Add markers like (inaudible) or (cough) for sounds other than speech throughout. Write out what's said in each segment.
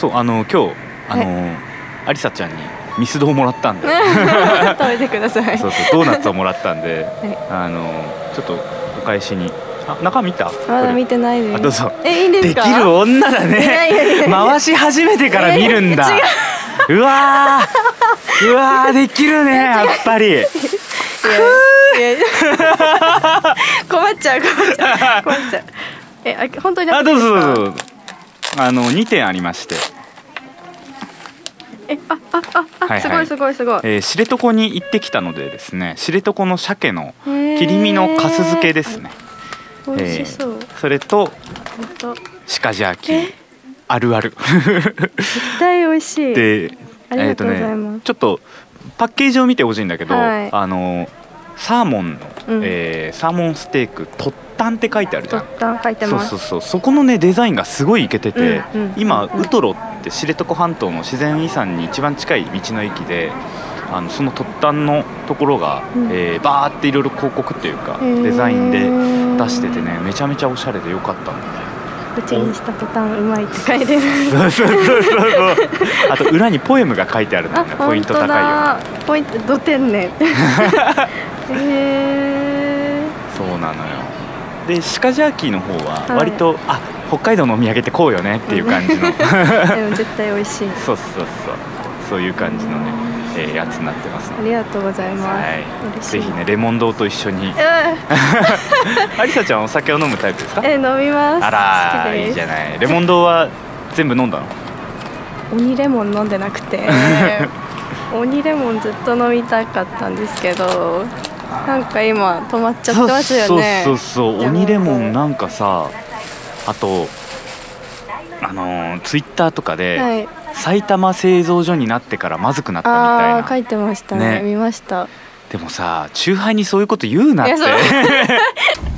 そうあの今日あの、ありさちゃんにミスドをもらったんで。(laughs) 食べてください。そうそうドーナツをもらったんで、あのちょっとお返しに。あ中見た？まだ見てないです。あどうぞ。えいいんですか？きる女だね。や回し始めてから見るんだ。う。(laughs) わー。うわーできるねやっぱり。困っちゃう困っちゃう困っちゃう。えあ本当にあどうぞどうぞぞあの2点ありまして、えああああ、はいはい。すごいすごいすごい。えー知床に行ってきたのでですね知床の鮭の切り身のかす漬けですね、美味しそう、それと鹿ジャーキーあるある。絶対美味しい。でありがとうございます。えーねちょっとパッケージを見てほしいんだけど、はい。あのサーモンの、うん。えーサーモンステーキトッタンって書いてあるじゃん。とったん書いてます。そうそうそう。そこのねデザインがすごいイケてて、うんうん。今うんウトロって知床半島の自然遺産に一番近い道の駅であのその突端のところが、うん。えーバーっていろいろ広告っていうかデザインで出しててねめちゃめちゃおしゃれでよかったんだよね口にした途端うまいって書いてますそうそうそうそうあと裏にポエムが書いてあるのね。ポイント高いよね。ポイントど天然 (laughs) へえそうなのよ。で鹿ジャーキーの方ははい。割と、あ北海道のお土産ってこうよねっていう感じの。(laughs) でも絶対美味しい。そうそうそう。そういう感じのね、えーやつになってますありがとうございます、ぜひねレモン堂と一緒に。うん。ありさちゃんお酒を飲むタイプですか？え飲みます。あらいいじゃない。レモン堂は全部飲んだの？鬼レモン飲んでなくて。(laughs) 鬼レモンずっと飲みたかったんですけどなんか今止まっちゃってますよね。そうそうそう鬼レモンなんかさあとあのーツイッターとかで、はい。埼玉製造所になってからまずくなったみたいな。書いてましたね。ね。見ました。でもさチューハイにそういうこと言うなって (laughs)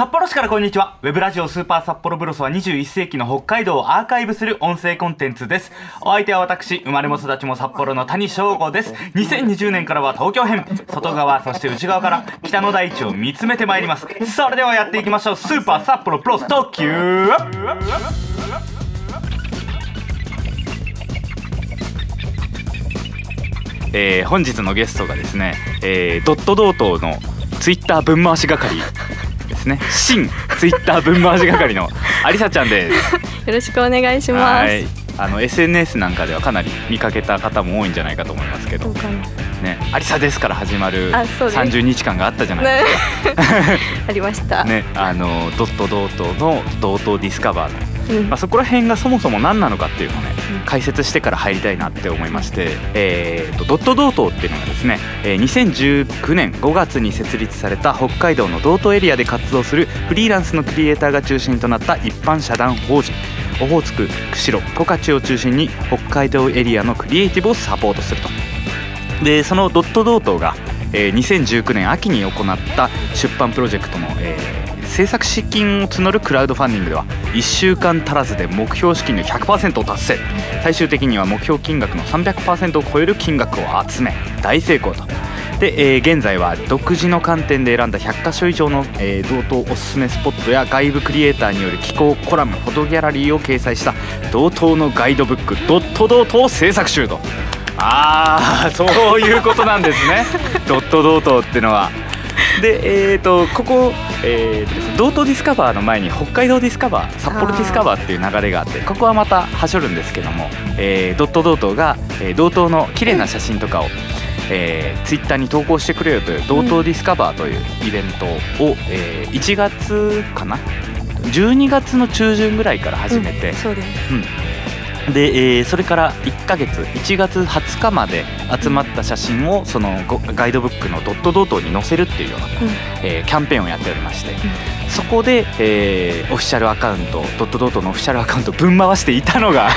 札幌市からこんにちは。ウェブラジオスーパー札幌ブロスは21世紀の北海道をアーカイブする音声コンテンツです。お相手は私、生まれも育ちも札幌の谷翔吾です。2020年からは東京編、外側、そして内側から北の大地を見つめてまいります。それではやっていきましょう。スーパー札幌プロス特急えー本日のゲストがですね、えードットドートのツイッター分回し係ですね。新ツイッター分回し係のありさちゃんです。よろしくお願いしまはい。すあの SNS なんかではかなり見かけた方も多いんじゃないかと思いますけど。ね「ありさです」から始まるあそうです。30日間があったじゃないでねすか。(laughs) ありました、ね、あのドットドートのドートディスカバーの、うん。まあ、そこら辺がそもそも何なのかっていうのをね解説してから入りたいなって思いまして、えーとドットドートっていうのがですね、えー2019年5月に設立された北海道の道東エリアで活動するフリーランスのクリエイターが中心となった一般社団法人オホーツク釧路十勝を中心に北海道エリアのクリエイティブをサポートすると。でそのドットドートが、えー2019年秋に行った出版プロジェクトの、えー制作資金を募るクラウドファンディングでは1週間足らずで目標資金の100%を達成最終的には目標金額の300%を超える金額を集め大成功と。で、えー現在は独自の観点で選んだ100箇所以上の、えー、道東おすすめスポットや外部クリエイターによる寄稿コラムフォトギャラリーを掲載した道東のガイドブック「ドットドート」を制作中とああそういうことなんですねドットドートってのは。(laughs) でえー、とここ、えーとですね、道東ディスカバーの前に北海道ディスカバー札幌ディスカバーっていう流れがあってここはまたはしょるんですけども、えードットドートが、えー道東の綺麗な写真とかを、えー、ツイッターに投稿してくれよという道東ディスカバーというイベントを、えー1月かな？12月の中旬ぐらいから始めて、そうですで、えーそれから1ヶ月1月20日まで集まった写真をそのごガイドブックのドットドートに載せるっていうような、えーキャンペーンをやっておりまして、そこで、えーオフィシャルアカウントドットドートのオフィシャルアカウントをぶん回していたのが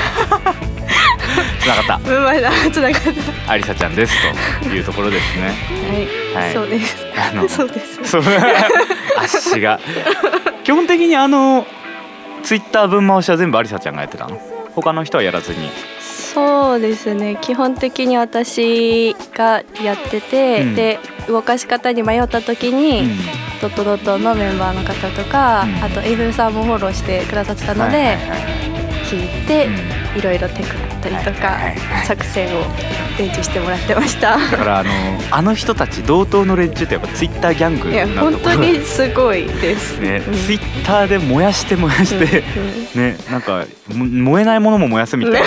つながっうんうまいなつながった。(laughs) たありさちゃんですというところですね。はい、はい。そうです。あの (laughs) そうです。そう。(laughs) 足が。基本的にあのツイッター分回しは全部ありさちゃんがやってたの？他の人はやらずに。そうですね。基本的に私がやってて、うん。で動かし方に迷った時に、うん。ドットドットのメンバーの方とか、うん。あとエイブンさんもフォローしてくださってたので、聞いて、うん。いろいろテクだったりとか、作戦を伝授してもらってました。だからあの (laughs) あの人たち同等の連中ってやっぱツイッターギャングいや本当にすごいです。ね、うん。ツイッターで燃やして燃やして、うん。ねなんかも燃えないものも燃やすみたいな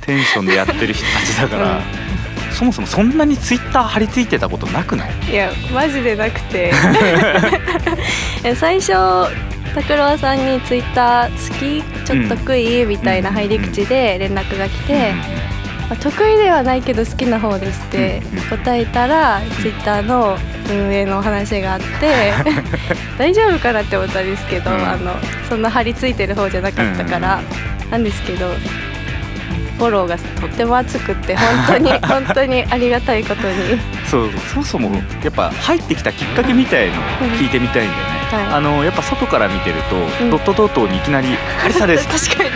テンションでやってる人たちだから、うん。そもそもそんなにツイッター張り付いてたことなくない？いやマジでなくて。(laughs) (laughs) 最初拓郎さんにツイッター好き？ちょっと得意？みたいな入り口で連絡が来て、まあ得意ではないけど好きな方ですってうん答えたらツイッターの運営の話があって (laughs) 大丈夫かなって思ったんですけど、うん。あのそんな張り付いてる方じゃなかったから、なんですけどフォローがとっても熱くって本当に (laughs) 本当にありがたいことに。そうそもそもやっぱ入ってきたきっかけみたいの聞いてみたいんだよね、はい。あのやっぱ外から見てると、うん。ドットドットにいきなり「アリサです。(laughs) 確かに。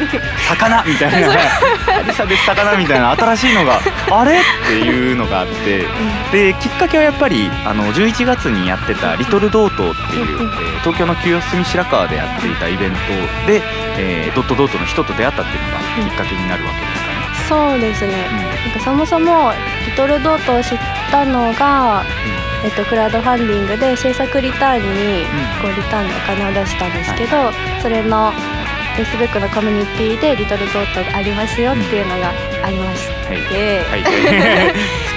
魚」みたいな「アリサです魚」みたいな新しいのが「(laughs) あれ?」っていうのがあってできっかけはやっぱりあの11月にやってた「リトルドート」っていう、うんえー東京の清澄白河でやっていたイベントで、えードットドートの人と出会ったっていうのがきっかけになるわけですかね。そうですね、なんかそもそもリトルドートを知ったのが、えっと、クラウドファンディングで制作リターンにこうリターンのお金を出したんですけど、それの Facebook のコミュニティでリトルドートがありますよっていうのがありまして、はい、好き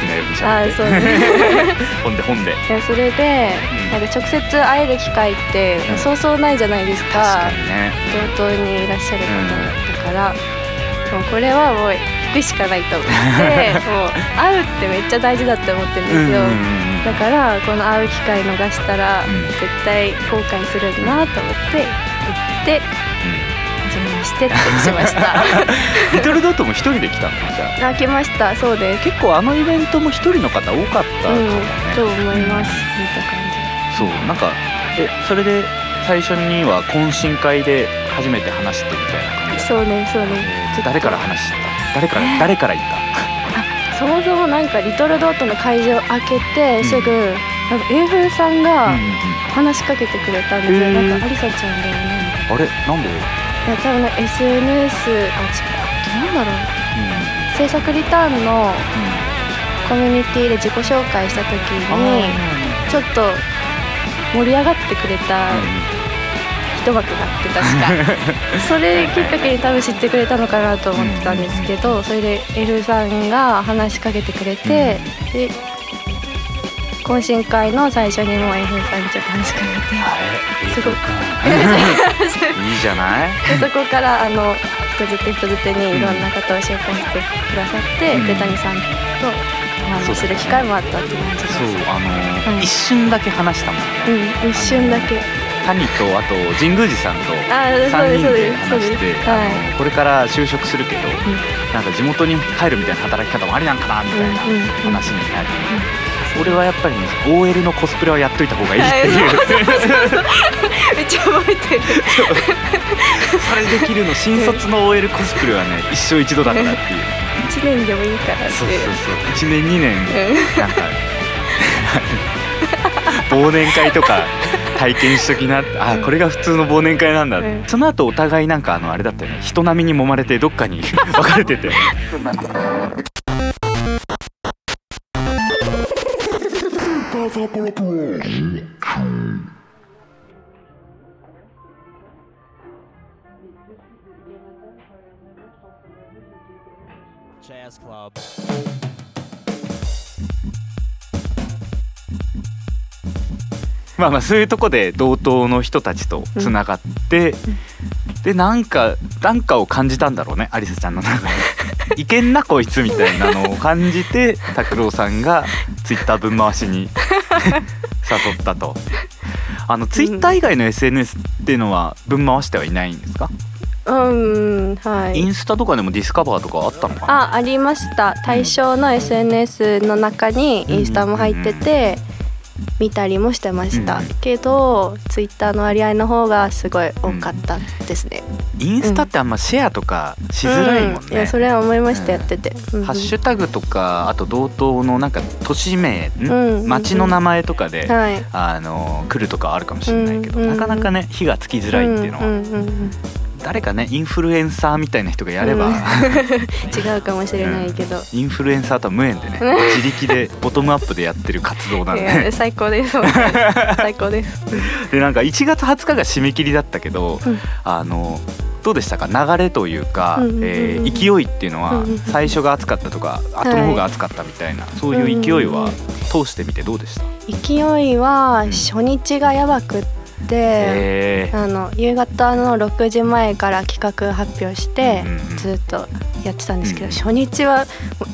なよう (laughs) 本で本で。いやそれでうん。なんか直接会える機会ってうん。そうそうないじゃないです確かかにね。同等にいらっしゃる方だから、もうこれはもう引くしかないと思って。(laughs) もう会うってめっちゃ大事だって思ってるんですよ、だからこの会う機会逃したらうん。絶対後悔するなと思って行って初めましてってしました。(laughs) リトルドットも一人で来たの？じゃあ。あ来ました。そうです。結構あのイベントも一人の方多かったかもね、うんと思います。見た感そうなんかえそれで最初には懇親会で初めて話してみたいな感じじそうねそうね。えー誰から話した？誰から、誰から言った？そもそもなんかリトルドートの会場開けてすぐ、うん、なんか英文さんが話しかけてくれたんで、うん、なんかありさちゃんだよね、えー、あれ？なんで？いや多分、ね、SNS あ違う。どうだろう、うん、制作リターンのコミュニティで自己紹介した時に、ちょっと盛り上がってくれた、うん。1枠あって確か。(laughs) それきっかけに多分知ってくれたのかなと思ってたんですけどそれでエルさんが話しかけてくれて、で懇親会の最初にもうエルさんにちょっと話しかけて。すごく。いいじゃない？(laughs) でそこからあの人づて人づてにいろんな方を紹介してくださって、うん、谷さんと話する機会もあったって感じですそうあのーうん、一瞬だけ話したもんね、うん、一瞬だけ谷とあと神宮寺さんとあそう3です人で話してはいあのこれから就職するけど、なんか地元に帰るみたいな働き方もありなんかなみたいな話になり、俺はやっぱりね OL のコスプレはやっといた方がいいっていう、めっちゃ覚えてる。それできるの新卒の OL コスプレはね一生一度だからっていう。1年でもいいからってそうそうそう。1年2年うん。なんか忘年会とか体験しときなあこれが普通の忘年会なんだ、うん。その後お互いなんかあのあれだったよね。人並みに揉まれてどっかに (laughs) 別れてて (laughs) まあまあそういうとこで同等の人たちとつながって、でなんかなんかを感じたんだろうねアリサちゃんの中に (laughs) いけんなこいつみたいなのを感じて拓郎さんがツイッター分回しに (laughs) 誘ったと。あのツイッター以外の SNS っていうのは分回してはいないんですか、うんはい。インスタとかでもディスカバーとかあったのかな？あありました。対象の SNS の中にインスタも入ってて見たりもしてました、うん。けどツイッターの割合の方がすごい多かったですね、インスタってあんまシェアとかしづらいもんね、うん。いやそれは思いました、うん。やってて、うん。ハッシュタグとかあと同等のなんか都市名、ん？うん。町の名前とかで、はい。あの来るとかあるかもしれないけど、うん。なかなかね火がつきづらいっていうのは、んん。うん。うん誰かねインフルエンサーみたいな人がやれば、うん。(laughs) 違うかもしれないけど、インフルエンサーとは無縁でね自力でボトムアップでやってる活動なんで。最高です。最高です、(laughs) でなんか1月20日が締め切りだったけど、うん。あのどうでしたか？流れというか、うんうんうんうん。えー勢いっていうのはうんうん最初が熱かったとか後の方が熱かったみたいな、そういう勢いは通してみてどうでした、勢いは初日がやばくって、えー。あの夕方の6時前から企画発表してずっとやってたんですけど、うん初日は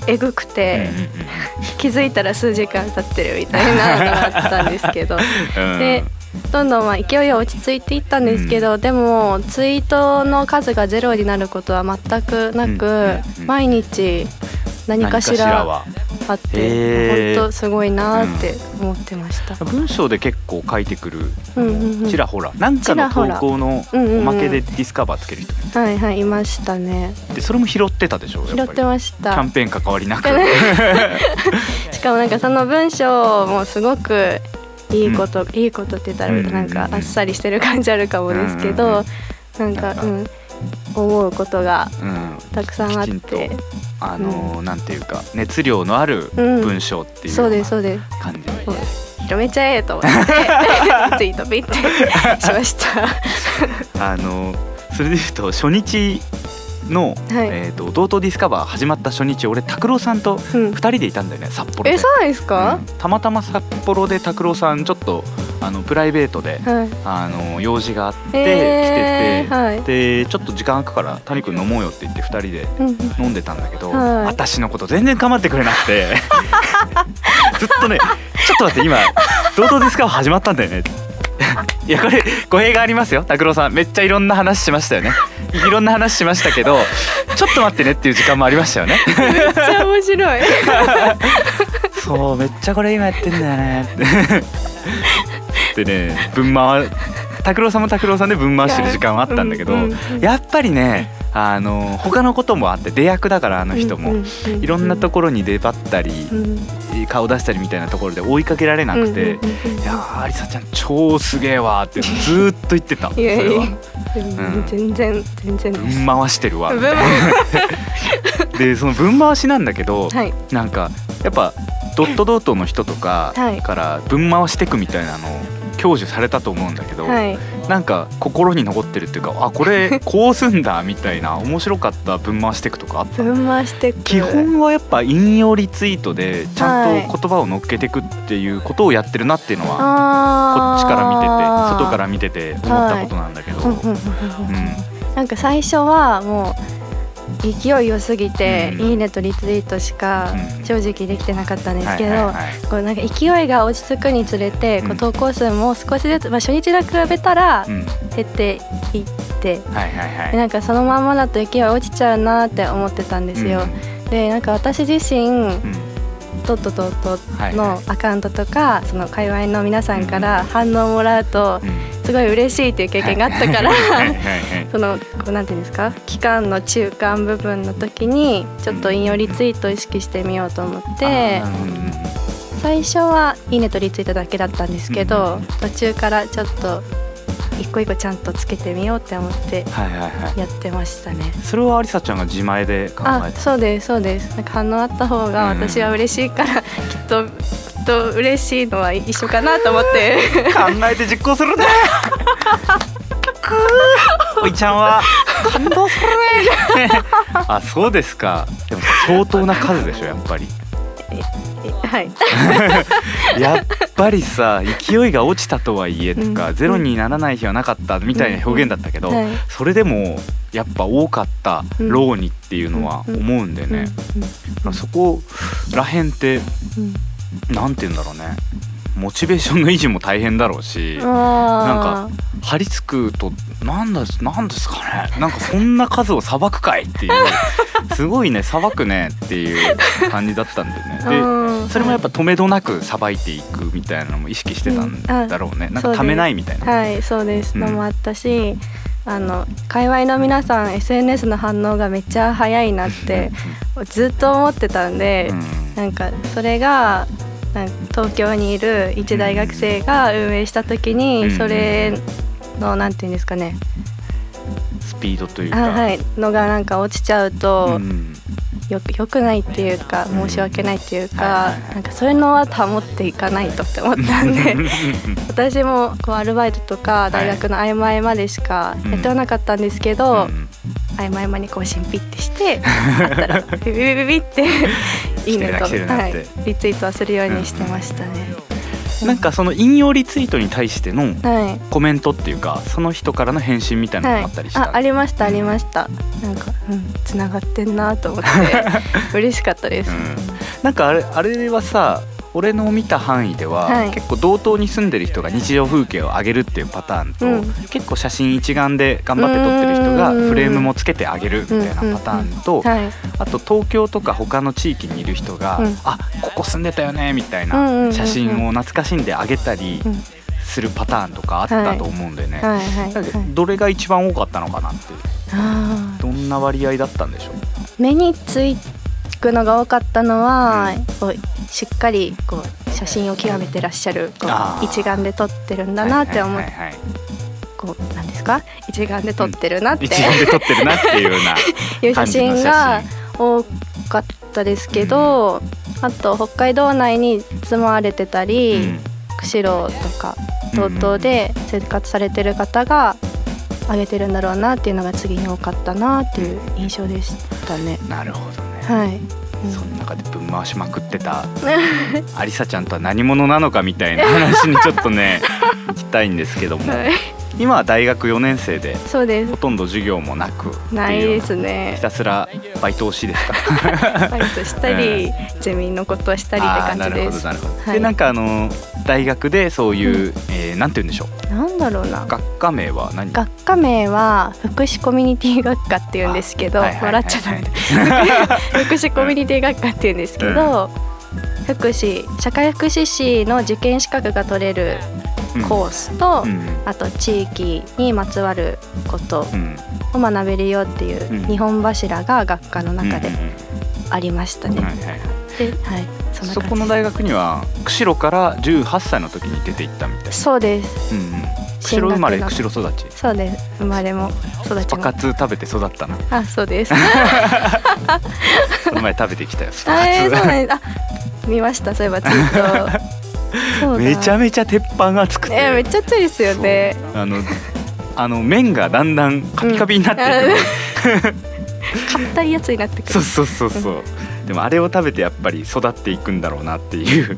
えぐくて、(laughs) 気づいたら数時間経ってるみたいなのがあったんですけど。(laughs) でどんどんまあ勢いは落ち着いていったんですけど、でもツイートの数がゼロになることは全くなく、毎日何かし何らは。あって本当すごいなって思ってました。文章で結構書いてくるうんうんうん。ちらほら。なんかの投稿のうんうんうん。おまけでディスカバーつける人。ねはいはいいましたね。でそれも拾ってたでしょ拾ってました。キャン。ペーン関わりなく。(laughs) しかもなんかその文章もすごくいいこと、いいことって言ったらうんなんかあっさりしてる感じあるかもですけうんうんど、なんかかうん思うことがうん。たくさんあって、あのーなんていうか熱量のある文章っていうそうですそうです。感じそう。広めちゃえと思って (laughs) ツイートピッてしました。(laughs) あのそれでいうと初日の、はい。えー、と道東ディスカバー始まった初日俺拓郎さんとうん。2人でいたんだよね札幌で。えそうなんですか？うん、たまたま札幌で拓郎さんちょっとあのプライベートではい。あの用事があって、えー来てて、はい。でちょっと時間空くから谷君飲もうよって言って2人でうんうん。飲んでたんだけど、はい。私のこと全然構ってくれなくて。(laughs) ずっとね「ちょっと待って今道東ディスカバー始まったんだよね」いやこれ語弊がありますよ。拓郎さんめっちゃいろんな話しましたよね。いろんな話しましたけどちょっと待ってねっていう時間もありましたよね。めっちゃ面白い。(laughs) そうめっちゃこれ今やってんだよねってでね分回拓郎さんも拓郎さんで分回してる時間はあったんだけど、やっぱりねあの他のこともあって出役だからあの人も、いろんなところに出張ったり、うん。顔出したりみたいなところで追いかけられなくて「うんうんうんうん。いやーありさちゃん超すげえわ」ってずーっと言ってたそれは。うん。全然全然。分回してるわみたい分な (laughs) でその分回しなんだけど、はい。なんかやっぱドットドートの人とかはい。から分回してくみたいなのを享受されたと思うんだけど、はい。なんか心に残ってるっていうかあこれ (laughs) こうすんだみたいな面白かった分回してくとかあった？分回してく。基本はやっぱ引用リツイートでちゃんはい。と言葉を乗っけてくっていうことをやってるなっていうのはこあっちから見ててー外から見てて思ったことなんだけど、うんうんうんうん。うん。なんか最初はもう勢い良すぎて、うん。いいねとリツイートしかうん。正直できてなかったんですけど、勢いが落ち着くにつれて、こううん投稿数も少しずつ、まあ、初日と比べたらうん。減っていって、なんかそのまんまだと勢い落ちちゃうなって思ってたんですよ。でなんか私自身とっととっとはいのアカウントとか、その界隈の皆さんから反応もらうとうんすごい嬉しいっていう経験があったから。はいはいはい (laughs) そのこうなんていうんですか期間の中間部分の時にちょっと引用リツイートを意識してみようと思って最初はいいねとリツイートだけだったんですけど途中からちょっと一個一個ちゃんとつけてみようって思ってはいはいはい。やってましたね。それはありさちゃんが自前で考あえてそうですそうです。なんか反応あった方が私は嬉しいから、きっときっと嬉しいのは一緒かなと思って。考えて実行するね。(laughs) おいちゃんは感動するね。(laughs) あそうですか。でも相当な数でしょやっぱり。はい。(laughs) やっぱりさ勢いが落ちたとはいえとか、うん。ゼロにならない日はなかったみたいな表現だったけど、はい。それでもやっぱ多かったうん。ろうにっていうのは思うんでね、そこらへんってうんなんて言うんだろうね。モチベーションの維持も大変だろうし、うん、なんか張り付くとなんだなんですかね。なんかそんな数をさばくかいっていう (laughs) すごいねさばくねっていう感じだったんでね。でそれもやっぱ止めどなくさばいていくみたいなのも意識してたんだろうね、ん。なんかためないみたいな。はいそうです。うんのもあったし、あの界隈の皆さん SNS の反応がめっちゃ早いなってずっと思ってたんで、うん。なんかそれがなんか東京にいる一大学生が運営した時に、うん。それのなんていうんですかね。スピードというか、あはい。のがなんか落ちちゃうと、うんよくよくないっていうか申し訳ないっていうか、はいはい。はいなんかそういうのは保っていかないとって思ったんで (laughs) 私もこうアルバイトとか大学の合間合間でしかやってはなかったんですけど、うん。合間合間に更新ピッてして (laughs) あったらビビビビビって (laughs) いいねと、はい、リツイートはするようにしてましたね。なんかその引用リツイートに対してのはい。コメントっていうかその人からの返信みたいなのはい。があったりし、た、あありましたありました。なんかうん繋がってんなと思って。(laughs) 嬉しかったです、うん、なんかあれあれはさ俺の見た範囲では、はい。結構同等に住んでる人が日常風景を上げるっていうパターンと、うん。結構写真一眼で頑張って撮ってる人がうんフレームもつけてあげるみたいなパターンと、はい。あと東京とか他の地域にいる人が、うん。あここ住んでたよねみたいなん写真を懐かしんであげたりうん。するパターンとかあったと思うんでね、どどれが一番多かったのかなってどんな割合だったんでしょう？目についくのが多かったのは、うん。こうしっかりこう写真を極めてらっしゃるこう一眼で撮ってるんだなって思ってこうなんですか？一眼で撮ってるなって、一眼で撮ってるなっていうような (laughs) いう写真が真。多かったですけど、あと北海道内に住まわれてたり、釧路とか道東で生活されてる方が上げてるんだろうなっていうのが次に多かったなっていう印象でしたね。うんなるほどね、はい、その中でぶん回しまくってたアリサちゃんとは何者なのかみたいな話にちょっとね (laughs) 行きたいんですけども、はい、今は大学4年生でそうです。ほとんど授業もなくないですね。ひたすらバイト推しですか。(laughs) バイトしたり、ゼミのことをしたりってあーなるほど感じですなるほど、はい。でなんかあの大学でそういう、えーなんて言うんでしょう。なんだろうな。学科名は何？学科名は福祉コミュニティ学科っていうんですけどあはいはいはい笑っちゃダメ。だ (laughs) 福祉コミュニティ学科っていうんですけど、福祉社会福祉士の受験資格が取れるコースと、うんあと地域にまつわることうんを学べるよっていううん日本柱が学科の中でありましたね。うんはいはいで、はい、そそこの大学には釧路から18歳の時に出て行ったみたいなそうです。うんうん釧路生まれ進釧路育ちそうです。生まれも育ちもスパカ。ツ食べて育ったなあ、そうです。(laughs) この前食べてきたよスパ (laughs) あ、カツえー、そうなん。(laughs) あ、見ました。そういえばツイート。めちゃめちゃ鉄板が熱くて、えー、めっちゃ熱いですよね。あのあの麺がだんだんカピカピになっていくの、(laughs) 硬いやつになってくる。そうそうそうそうでもあれを食べてやっぱり育っていくんだろうなっていううん。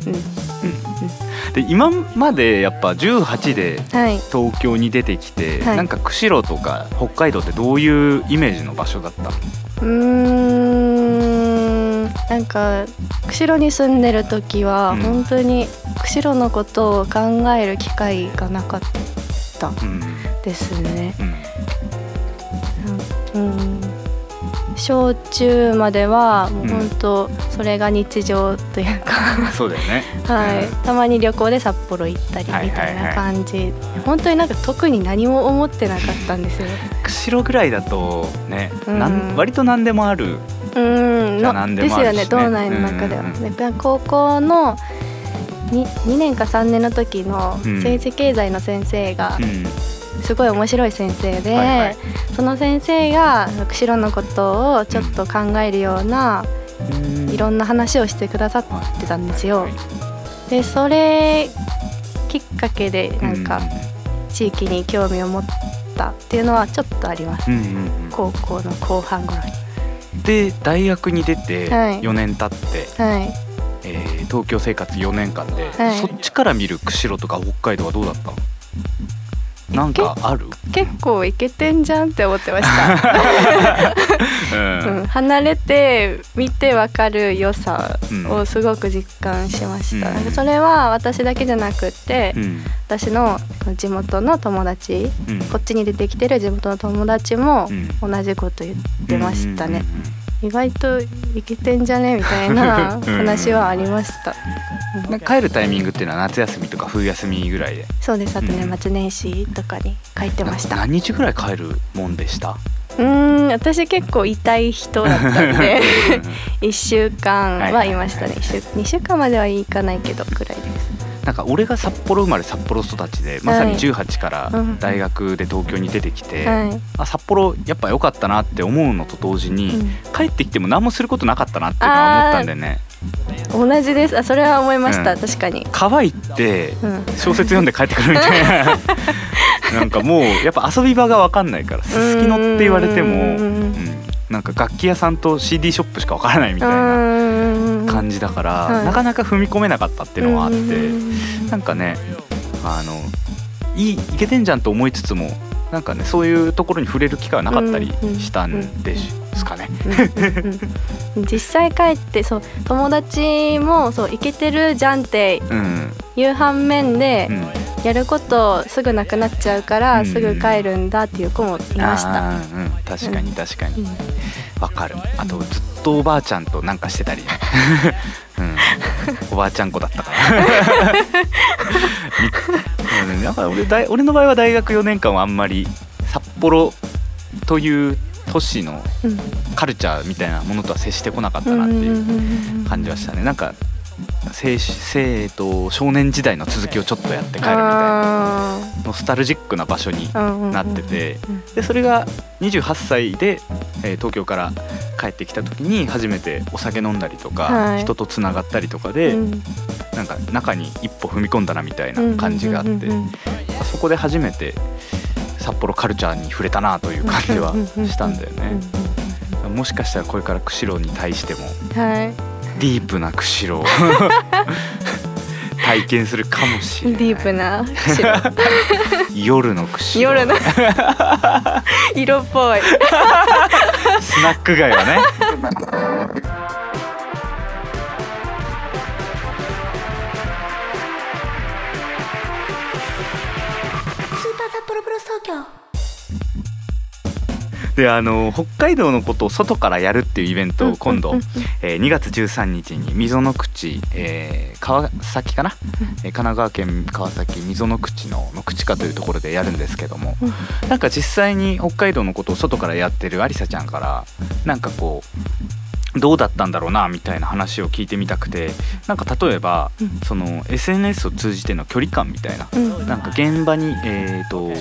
で今までやっぱ18ではい。東京に出てきて、はいなんか釧路とか北海道ってどういうイメージの場所だったの？うーん。なんか釧路に住んでる時は、うん。本当に釧路のことを考える機会がなかった。うん。ですね。うん。うん。小中まではもう本当それが日常というか、そうだよね。(laughs) はい、たまに旅行で札幌行ったりみたいな感じ、本当になんか特に何も思ってなかったんですよ。釧路ぐらいだとね、うん。なん割と何でもあるうん。じゃ何でもあるしね。ですよね道内の中では。うん高校の 2, 2年か3年の時のうん。政治経済の先生がうん。すごい面白い先生で、はいはい。その先生が釧路のことをちょっと考えるような、いろんな話をしてくださってたんですよ。でそれきっかけでなんか地域に興味を持ったっていうのはちょっとあります。うんうんうん。高校の後半頃に。で大学に出てはい。4年経って、はい。えー東京生活4年間で、はい。そっちから見る釧路とか北海道はどうだったの？なんかある？結構イケてんじゃんって思ってました。うん。うん、離れて見てわかる良さうん。をすごく実感しました、うん。それは私だけじゃなくって、うん。私の地元の友達うん。こっちに出てきてる地元の友達もうん。同じこと言ってましたね、意外とイケてんじゃね？みたいな話はありました、うん。なんか帰るタイミングっていうのは夏休みとか冬休みぐらいで。そうです。あとうん。年末年始とかに書いてました。な何日ぐらい帰るもんでした？うーん私結構痛い人だったんで。(laughs) 1週間はいましたね、一週2週間まではいかないけどくらいですなんか俺が札幌生まれ札幌育ちでまさにはい18からうん。大学で東京に出てきて、はい。あ札幌やっぱ良かったなって思うのと同時に、うん。帰ってきても何もすることなかったなっていうのは思ったんだよね。同じです。あそれは思いました、うん。確かに。川行ってうん。小説読んで帰ってくるみたいな。(laughs) なんかもうやっぱ遊び場が分かんないからすすきのって言われても、うん。うん。なんか楽器屋さんと CD ショップしか分からないみたいな。な感じだから、はい。なかなか踏み込めなかったっていうのはあって、うんなんかねあのいいいけてんじゃんと思いつつもなんかねそういうところに触れる機会はなかったりしたんですかね。うん実際帰ってそう友達もそうイケてるじゃんってうんいう反面で、うん。やることすぐなくなっちゃうから、うん。すぐ帰るんだっていう子もいました。うん、確かに確かに。うんわかる。あとずっとおばあちゃんとなんかしてたり、(laughs) うん、おばあちゃん子だったから。(laughs) だから俺大俺の場合は大学4年間はあんまり札幌という都市のうん。カルチャーみたいなものとは接してこなかったなっていう感じはしたね。なんか生生と少年時代の続きをちょっとやって帰るみたいな。あノスタルジックな場所にーなってて。うんでそれが28歳で、えー東京から帰ってきた時に初めてお酒飲んだりとか、はい。人とつながったりとかで、うん。なんか中に一歩踏み込んだなみたいな感じがあって、そこで初めて札幌カルチャーに触れたなという感じはしたんだよね。もしかしたらこれから釧路に対してもはいディープな釧路を。(laughs) 体験するかもしれない。ディープな白夜の釧路。夜の。(laughs) 色っぽい。スナック街はねであの北海道のことを外からやるっていうイベントを今度、えー2月13日に溝の口、えー川崎かな、えー神奈川県川崎溝の口のの口かというところでやるんですけども、なんか実際に北海道のことを外からやってるありさちゃんからなんかこうどうだったんだろうなみたいな話を聞いてみたくてなんか例えば、うん。その SNS を通じての距離感みたいな、うん。なんか現場に、えー、と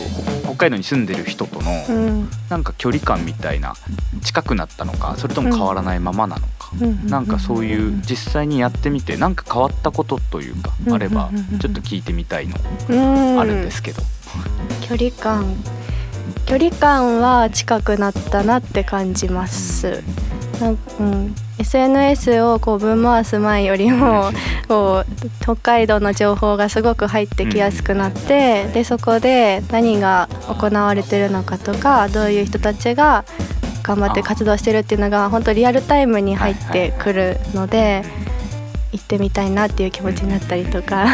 北海道に住んでる人との、うん。なんか距離感みたいな近くなったのかそれとも変わらないままなのか、うんなんかそういう実際にやってみてなんか変わったことというかあればちょっと聞いてみたいのうん。あるんですけど、距離感。距離感は近くなったなって感じます。なんうん、SNS をこうぶん回す前よりもこう北海道の情報がすごく入ってきやすくなって、でそこで何が行われてるのかとかどういう人たちが頑張って活動してるっていうのが本当リアルタイムに入ってくるので行ってみたいなっていう気持ちになったりとか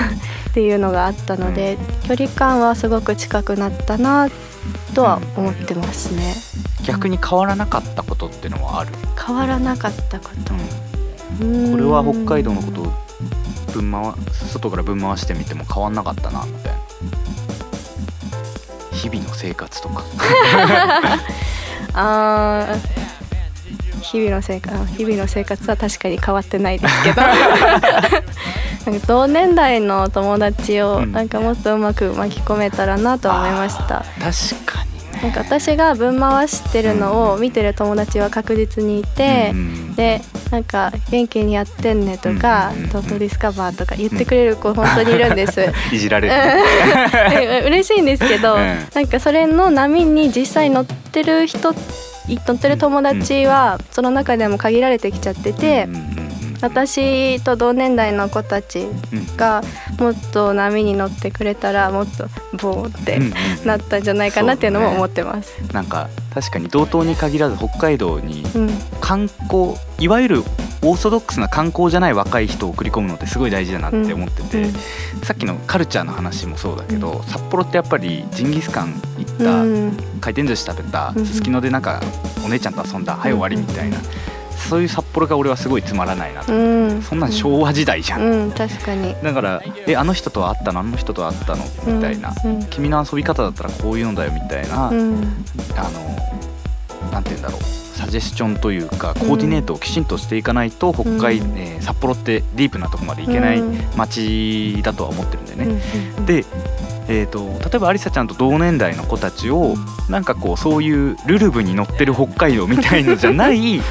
っていうのがあったので距離感はすごく近くなったなとは思ってますね。逆に変わらなかったことっていうのはある、変わらなかったこと。うん。これは北海道のことをぶん回外からぶん回してみても変わんなかったなみたいな。日々の生活とか。(laughs) あー。日々の生活日々の生活は確かに変わってないですけど (laughs) なんか同年代の友達をうん。なんかもっとうまく巻き込めたらなとは思いました。確かにね。なんか私が分回してるのを見てる友達は確実にいて、うんでなんか元気にやってんねとかうんうんうん「トートディスカバー」とか言ってくれる子本当にいるんです。(laughs) いじられる、え嬉しいんですけど、うん。なんかそれの波に実際乗ってる人乗ってる友達はその中でも限られてきちゃってて、私と同年代の子たちうん。がもっと波に乗ってくれたらもっとボーってなったんじゃないかなっていうのも思ってます。なんか確かに道東に限らず北海道にうん。観光いわゆるオーソドックスな観光じゃない若い人を送り込むのってすごい大事だなって思ってて、うん。さっきのカルチャーの話もそうだけど、札幌ってやっぱりジンギスカン行っうた、ん。回転寿司食べたうんすすきのでなんかお姉ちゃんと遊んだ、はい終わりみたいなそういう札幌が俺はすごいつまらないなと、うん。そんなん昭和時代じゃん、うん。確かに。だから「えあの人とは会ったの？あの人とは会ったの?」みたいな、うん。君の遊び方だったらこういうのだよ」みたいな、うん。あのなんて言うんだろう。サジェスチョンというかコーディネートをきちんとしていかないと北海、うんえー札幌ってディープなとこまで行けないうん。街だとは思ってるんだよね。うんうん。で、えー、と例えばありさちゃんと同年代の子たちをなんかこうそういうルルブに乗ってる北海道みたいのじゃない (laughs) うん。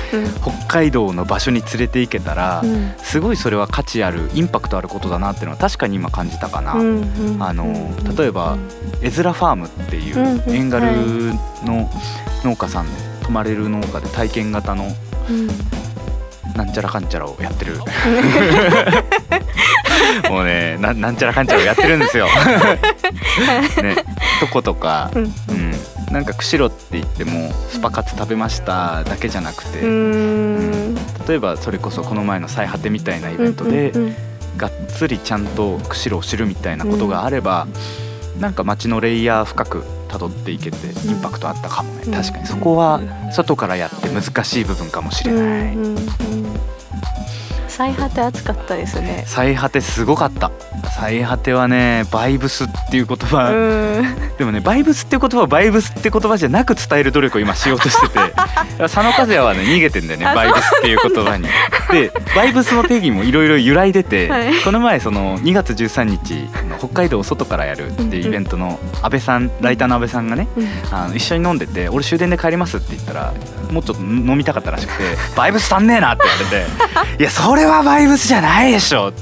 北海道の場所に連れて行けたら、うん。すごいそれは価値あるインパクトあることだなっていうのは確かに今感じたかな。うんうんあの例えばエズラファームっていうエンガルの農家さんで泊まれる農家で体験型のうん。なんちゃらかんちゃらをやってる (laughs) ななんちゃらかんちゃらをやってるんですよ。(laughs) ねとことか、うん。うん、なんか釧路って言ってもスパカツ食べましただけじゃなくて、うーん。例えばそれこそこの前の最果てみたいなイベントで、うんうんがっつりちゃんと釧路を知るみたいなことがあれば、なんか街のレイヤー深く辿っていけてインパクトあったかもね、うん。確かにそこは外からやって難しい部分かもしれない、うんうんうん最果て暑かったですね。最果てすごかった。最果てはねバイブスっていう言う葉、ん。でもねバイブスっていう言葉はバイブスって言葉じゃなく伝える努力を今しようとしてて (laughs) 佐野和也はね逃げてんだよねあバイブスっていう言葉に。でバイブスの定義もいろいろ揺らいでて、はい。この前その2月13日の北海道を外からやるっていうイベントの安倍さんライターの安倍さんがねうん。あの一緒に飲んでて俺終電で帰りますって言ったらもうちょっと飲みたかったらしくて「バイブス足んねえな」って言われて「(laughs) いやそれはバイブスじゃないでしょ」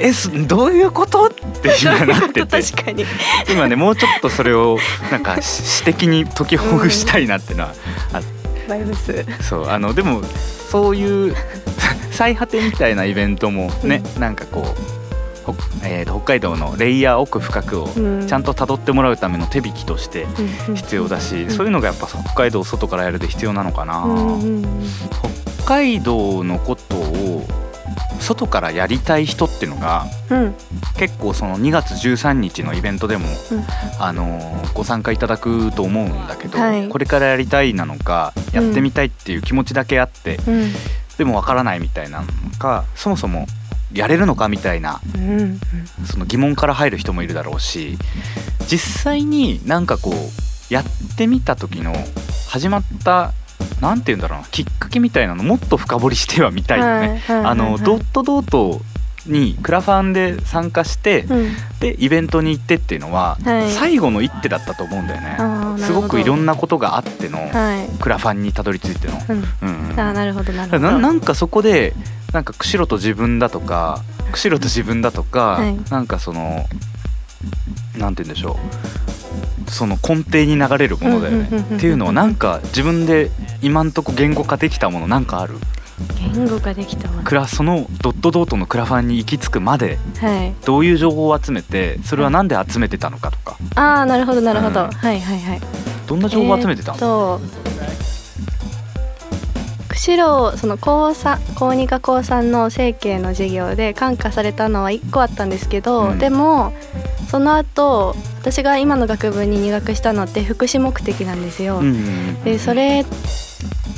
えすどういうことって今なってて。(laughs) 確かに。今ねもうちょっとそれをなんかし詩的に解きほぐしたいなっていうのは、あバイブスそうあのでもそういう (laughs) 最果てみたいなイベントもね、なんかこうほえーと北海道のレイヤー奥深くをうん。ちゃんと辿ってもらうための手引きとしてうん必要だし、んそういうのがやっぱ北海道を外からやるで必要なのかな、うんうんうん。北海道のことを外からやりたい人っていうのがうん。結構その2月13日のイベントでも、うん。あのーご参加いただくと思うんだけど、はい。これからやりたいなのかやってみたいっていう気持ちだけあって、うん。でもわからないみたいなのかそもそもやれるのかみたいなうん。その疑問から入る人もいるだろうし実際になんかこうやってみた時の始まったなんて言うんだろうな。きっかけみたいなのもっと深掘りしてはみたいよね。あのドットドートにクラファンで参加して、うん。でイベントに行ってっていうのは、はい。最後の一手だったと思うんだよね。すごくいろんなことがあっての、はい。クラファンにたどり着いての、うん。あーなるほどなるほど。ななんかそこでなんか釧路と自分だとか釧路と自分だとか、はい。なんかそのなんて言うんでしょうその根底に流れるものだよね。っていうのはなんか自分で今んとこ言語化できたものなんかある？言語化できたもの。クラそのドットドートのクラファンに行き着くまではい。どういう情報を集めてそれはなんで集めてたのかとか。ああなるほどなるほど、うん。はいはいはい。どんな情報を集めてたの、と釧路その高三高2か高3の整形の授業で感化されたのは1個あったんですけど、うんでもその後私が今の学部に入学したのって福祉目的なんですよ。うんでそれ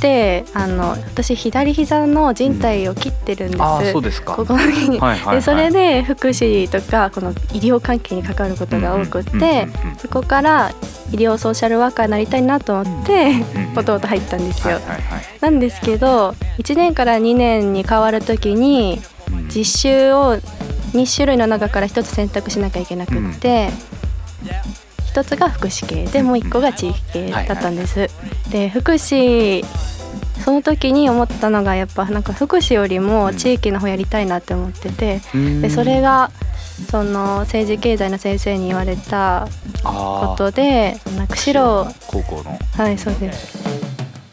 ってあの私左膝の靭帯を切ってるんです。ああそうですか。ここに、はいはいはい。でそれで福祉とかこの医療関係に関わることが多くって、うんうんうんうんそこから医療ソーシャルワーカーになりたいなと思って、うんうんポトと入ったんですよ。はいはいはい。なんですけど1年から2年に変わる時にうん。実習を2種類の中から1つ選択しなきゃいけなくって、1つが福祉系でもう1個が地域系だったんです。で福祉その時に思ったのがやっぱなんか福祉よりも地域の方やりたいなって思っててうん。でそれがその政治経済の先生に言われたこあとでなんか釧路高校の。はいそうです。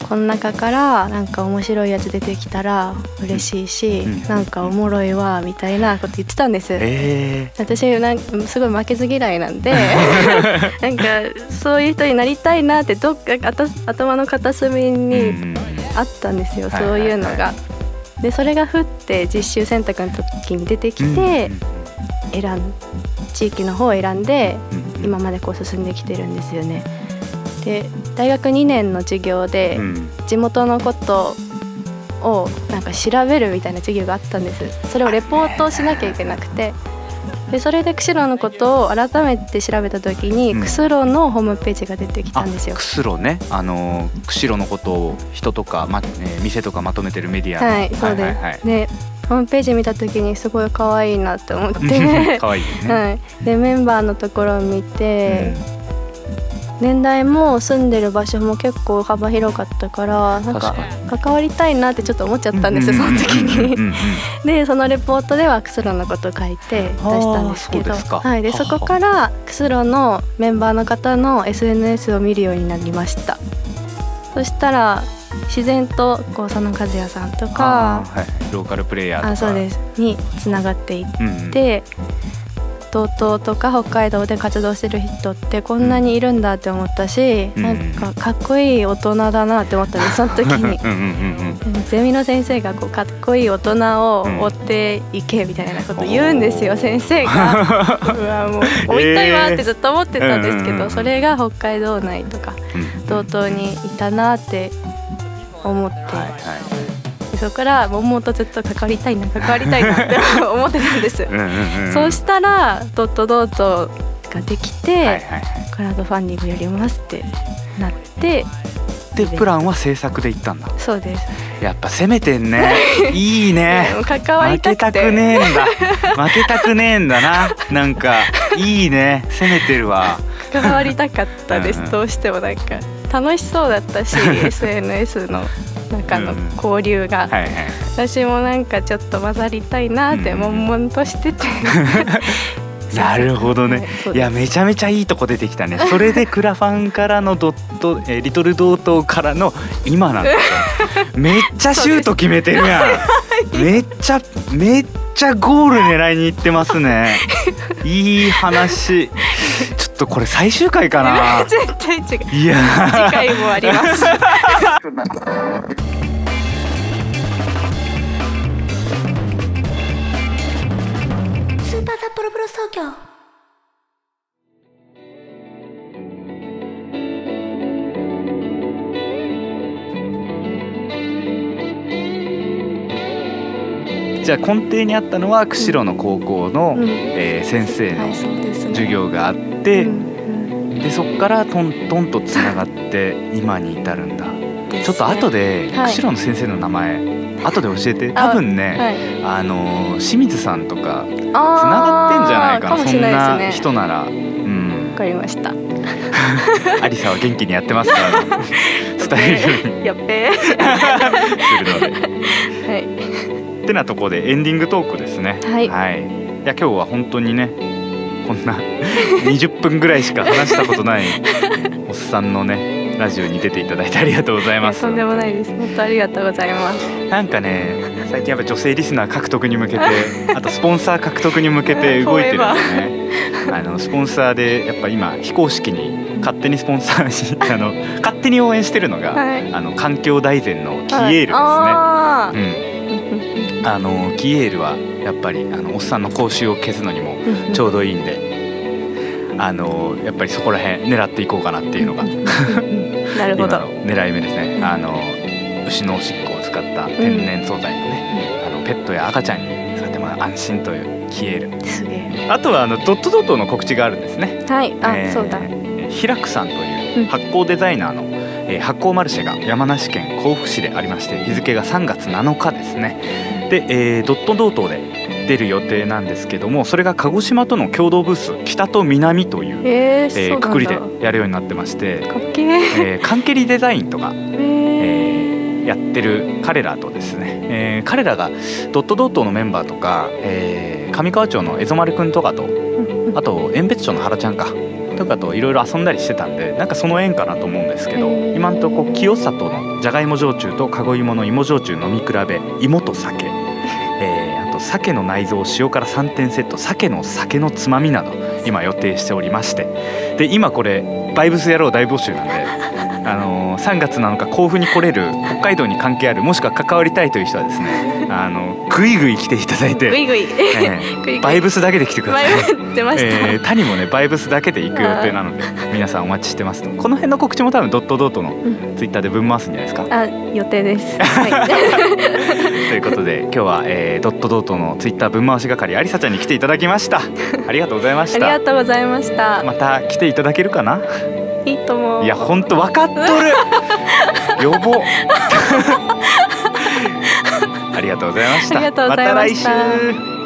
この中からなんか面白いやつ出てきたら嬉しいし、うん。なんかおもろいわみたいなこと言ってたんです、え私なんすごい負けず嫌いなんで (laughs) なんかそういう人になりたいなってどっか頭の片隅えにあったんですよ、はいそういうのはいが。でそれが降って実習選択の時に出てきて選ん地域の方を選んで今までこう進んできてるんですよね。で大学2年の授業で地元のことをなんか調べるみたいな授業があったんです。それをレポートをしなきゃいけなくてでそれで釧路のことを改めて調べた時に、うん釧路のホームページが出てきたんですよ。釧路ねあのー釧路のことを人とか、まえー店とかまとめてるメディアのはい、そうです。はいはいはいでホームページ見た時にすごい可愛いなって思って、可愛いよね、はい、でメンバーのところを見て、年代も住んでる場所も結構幅広かったからなんか確関わりたいなってちょっと思っちゃったんですよ、その時に。(laughs) でそのレポートでは釧路のこと書いて出したんですけど。そはい、でそこから釧路のメンバーの方の SNS を見るようになりました。そしたら自然とこう佐野和也さんとあかーはい、ローカルプレイヤーとか。あそうです。につながっていっうんうん、て道東とか北海道で活動してる人ってこんなにいるんだって思ったし、うん。なんかかっこいい大人だなって思ったんですその時に。うんゼミの先生がこうかっこいい大人を追っていけみたいなこと言うんですよ、先生が。(laughs) うわもう追いたいわってずっと思ってたんですけど、それが北海道内とかうん道東にいたなって思って、はいはいでそこからもんもんとずっと関わりたいな関わりたいなって (laughs) 思ってたんです、うんそうしたらドットドットができて、はいはいはい。クラウドファンディングやりますってなってでプランは制作で行ったんだ。そうです。やっぱ攻めてんね。(laughs) いいね。関わり負けたたくてくねえんだ。負けたくねえんだな。なんかいいね。攻めてるわ。関わりたかったです。うんうん。どうしてもなんか。楽しそうだったし (laughs) SNS の中の交流が、はいはい。私もなんかちょっと混ざりたいなってうん悶々としてて、(laughs) なるほどはいね (laughs) いやめちゃめちゃいいとこ出てきたね。それでクラファンからのドット、えーリトルドートからの今なんですよめっちゃシュート決めてるやん。めっちゃめっちゃゴール狙いに行ってますね。(laughs) いい話。ちょっとこれ最終回かな。絶対違う。いや。次回もありますスーパー札幌ブロス東京。じゃあ根底にあったのは釧路の高校の、うん。えー先生の授業があって、うんうん。でそこからトントンとつながって今に至るんだちょっと後ではい。釧路の先生の名前後で教えて。あ多分ねはい。あのー清水さんとかつなつがってんじゃないかな。そんな人なら。うん。わかりました。(laughs) アリサは元気にやってます。から (laughs) やっべー。するので。はい。ってなところでエンディングトークですね。はい。い。や今日は本当にねこんな20分ぐらいしか話したことないおっさんのねラジオに出ていただいてありがとうございます。とんでもないです。本当ありがとうございます。なんかね最近やっぱ女性リスナー獲得に向けて (laughs) あとスポンサー獲得に向けて動いてるんでね。あのスポンサーでやっぱ今非公式に勝手にスポンサーに (laughs) あの勝手に応援してるのが、はい。あの環境大全のキエールですね。あうん、あのキエールはやっぱりあのおっさんの口臭を消すのにもーちょうどいいんで、あのやっぱりそこら辺狙っていこうかなっていうのが (laughs) なるほど。狙い目ですね。あの牛のおしっこを使った天然素材のね、あのペットや赤ちゃんに使ってもらう安心というキエール。すげえ。あとはあのドットドットの告知があるんですね。はい。あ、えーそうだ。ひらくさんという発酵デザイナーの、えー発酵マルシェが山梨県甲府市でありまして日付が3月7日ですね。で、えードットドートで出る予定なんですけどもそれが鹿児島との共同ブース北と南という、えー、えくくりでやるようになってまして、かっけー。えーカンケリデザインとか、ええーーやってる彼らとですね、えー彼らがドットドットのメンバーとか、えー上川町の江戸丸くんとかとあと遠別町の原ちゃんかとかといろいろ遊んだりしてたんでなんかその縁かなと思うんですけど今んとこ清里のじゃがいも焼酎と籠芋の芋焼酎飲み比べ芋と酒、と鮭の内臓を塩辛3点セット鮭の酒のつまみなど今予定しておりまして。で今これバイブス野郎大募集なんであのー3月7日甲府に来れる北海道に関係あるもしくは関わりたいという人はですね (laughs) あのぐいぐい来ていただいてぐいぐい。ええ (laughs) ぐいぐい。バイブスだけで来てください。えー、谷もねバイブスだけで行く予定なので皆さんお待ちしてますと。この辺の告知も多分ドットドットのうん。ツイッターでぶん回すんじゃないですか？あ予定です。(laughs) はい。ということで今日は、えー、ドットドットのツイッター分回し係ありさちゃんに来ていただきました。ありがとうございましありがたとうございました。また来ていただけるかな？いいとも。いやほんと分かっとる。(laughs) 予防 (laughs) ありがとうございました。ありがとうございました。また来週